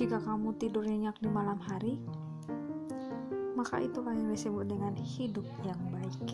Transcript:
jika kamu tidur nyenyak di malam hari, maka itulah yang disebut dengan hidup yang baik.